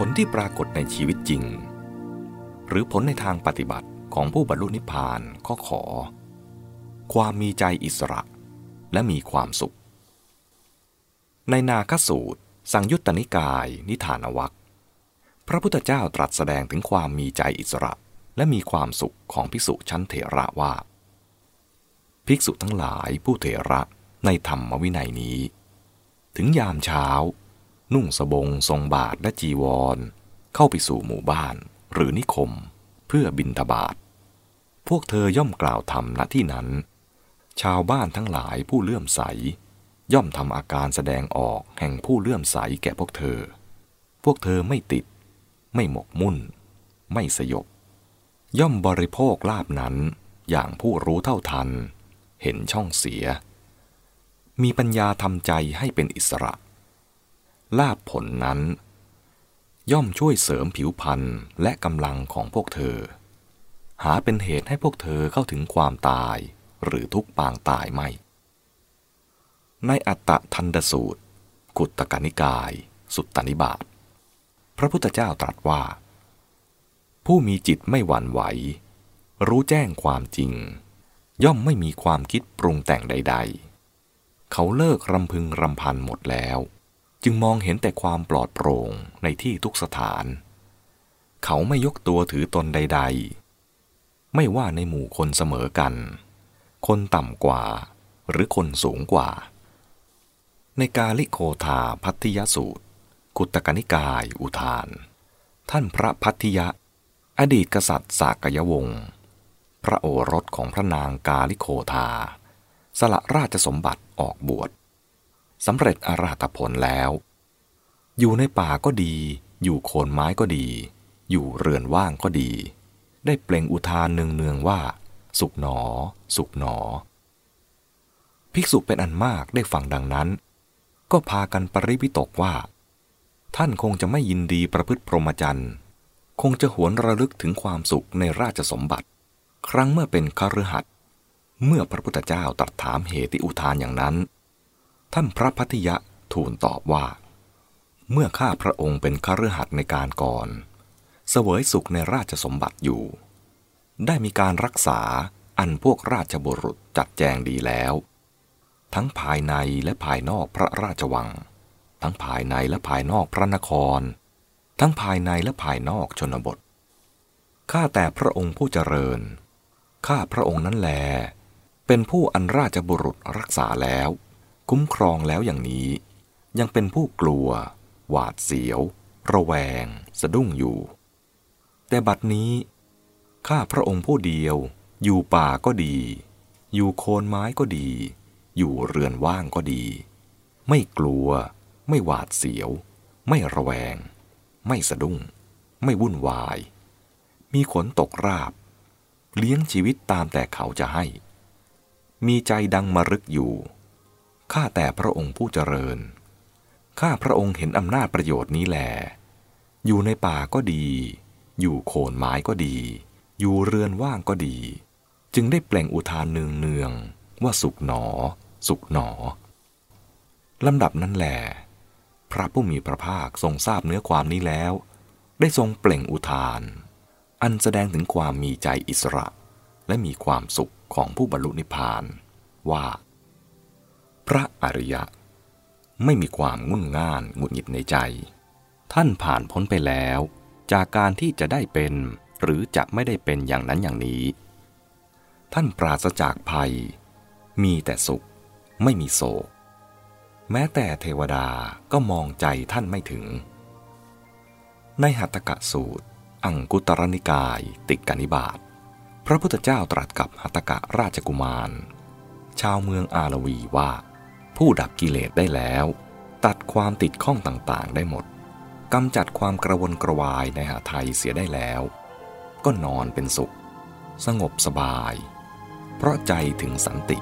ผลที่ปรากฏในชีวิตจริง หรือผลในทางปฏิบัติของผู้บรรลุนิพพานก็ขอ ความมีใจอิสระและมีความสุข ในนาคสูตร สังยุตตนิกาย นิทานวัคพระพุทธเจ้าตรัสแสดงถึงความมีใจอิสระและมีความสุขของภิกษุชั้นเถระว่า ภิกษุทั้งหลายผู้เถระในธรรมวินัยนี้ ถึงยามเช้า นุ่งสบงทรงบาทและจีวร เข้าไปสู่หมู่บ้านหรือนิคม เพื่อบินทบาทพวกเธอย่อมกล่าวธรรมณที่นั้น ชาวบ้านทั้งหลายผู้เลื่อมใส ย่อมทำอาการแสดงออกแห่งผู้เลื่อมใสแก่พวกเธอ พวกเธอไม่ติด ไม่หมกมุ่น ไม่สยบ ย่อมบริโภคลาบนั้นอย่างผู้รู้เท่าทัน เห็นช่องเสีย มีปัญญาทำใจให้เป็นอิสระ ลาบผลนั้น ย่อมช่วยเสริมผิวพรรณและกำลังของพวกเธอ หาเป็นเหตุให้พวกเธอเข้าถึงความตายหรือทุกปางตายไม่ ในอัตตะทันดสูตร กุตตกนิกาย สุตตนิบาตพระพุทธเจ้าตรัสว่า ผู้มีจิตไม่หวั่นไหว รู้แจ้งความจริง ย่อมไม่มีความคิดปรุงแต่งใด ๆ เขาเลิกรำพึงรำพันหมดแล้ว จึงมองเห็นแต่ความปลอดโปร่งในที่ทุกสถาน เขาไม่ยกตัวถือตนใด ๆ ไม่ว่าในหมู่คนเสมอกัน คนต่ำกว่าหรือคนสูงกว่า ในกาลิโคธาพัทยสูตร กุตกนิกายอุทาน ท่านพระพัทยะ อดีตกษัตริย์สากยวงศ์พระโอรสของพระนางกาลิโคธา สละราชสมบัติออกบวช สำเร็จอรหัตผลแล้ว อยู่ในป่าก็ดี อยู่โคนไม้ก็ดี อยู่เรือนว่างก็ดี ได้เปล่งอุทานเนืองๆว่า สุขหนอ สุขหนอ ภิกษุเป็นอันมากได้ฟังดังนั้น ก็พากันปริวิตกว่า ท่านคงจะไม่ยินดีประพฤติพรหมจรรย์ คงจะหวนระลึกถึงความสุขในราชสมบัติ ครั้งเมื่อเป็นคฤหัสถ์เมื่อพระพุทธเจ้าตรัสถามเหตุอุทานอย่างนั้น ท่านพระพัทยะทูลตอบว่า เมื่อข้าพระองค์เป็นคฤหัสถ์ในการก่อนเสวยสุขในราชสมบัติอยู่ ได้มีการรักษาอันพวกราชบุรุษจัดแจงดีแล้ว ทั้งภายในและภายนอกพระราชวัง ทั้งภายในและภายนอกพระนคร ทั้งภายในและภายนอกชนบทข้าแต่พระองค์ผู้เจริญข้าพระองค์นั้นแล เป็นผู้อันราชบุรุษรักษาแล้ว คุ้มครองแล้วอย่างนี้ ยังเป็นผู้กลัว หวาดเสียว ระแวง สะดุ้งอยู่ แต่บัดนี้ ข้าพระองค์ผู้เดียว อยู่ป่าก็ดี อยู่โคนไม้ก็ดี อยู่เรือนว่างก็ดี ไม่กลัว ไม่หวาดเสียว ไม่ระแวง ไม่สะดุ้ง ไม่วุ่นวาย มีขนตกราบ เลี้ยงชีวิตตามแต่เขาจะให้ มีใจดังมรึกอยู่ ข้าแต่พระองค์ผู้เจริญ ข้าพระองค์เห็นอำนาจประโยชน์นี้แลอยู่ในป่าก็ดี อยู่โคนไม้ก็ดี อยู่เรือนว่างก็ดี จึงได้เปล่งอุทานเนืองเนืองว่าสุขหนอ สุขหนอลำดับนั้นแหลพระผู้มีพระภาคทรงทราบเนื้อความนี้แล้ว ได้ทรงเปล่งอุทาน อันแสดงถึงความมีใจอิสระ และมีความสุขของผู้บรรลุนิพพาน ว่า พระอริยะ ไม่มีความงุ่นง่านหงุดหงิดในใจ ท่านผ่านพ้นไปแล้ว จากการที่จะได้เป็น หรือจะไม่ได้เป็นอย่างนั้นอย่างนี้ ท่านปราศจากภัย มีแต่สุข ไม่มีโศก แม้แต่เทวดาก็มองใจท่านไม่ถึง ในหัตถกะสูตร อังกุตรนิกายติกานิบาตพระพุทธเจ้าตรัสกับหัตถกะราชกุมาร ชาวเมืองอาลวีว่า ผู้ดับกิเลสได้แล้ว ตัดความติดข้องต่างๆได้หมดกำจัดความกระวนกระวายในหาไทยเสียได้แล้ว ก็นอนเป็นสุข สงบสบาย เพราะใจถึงสันติ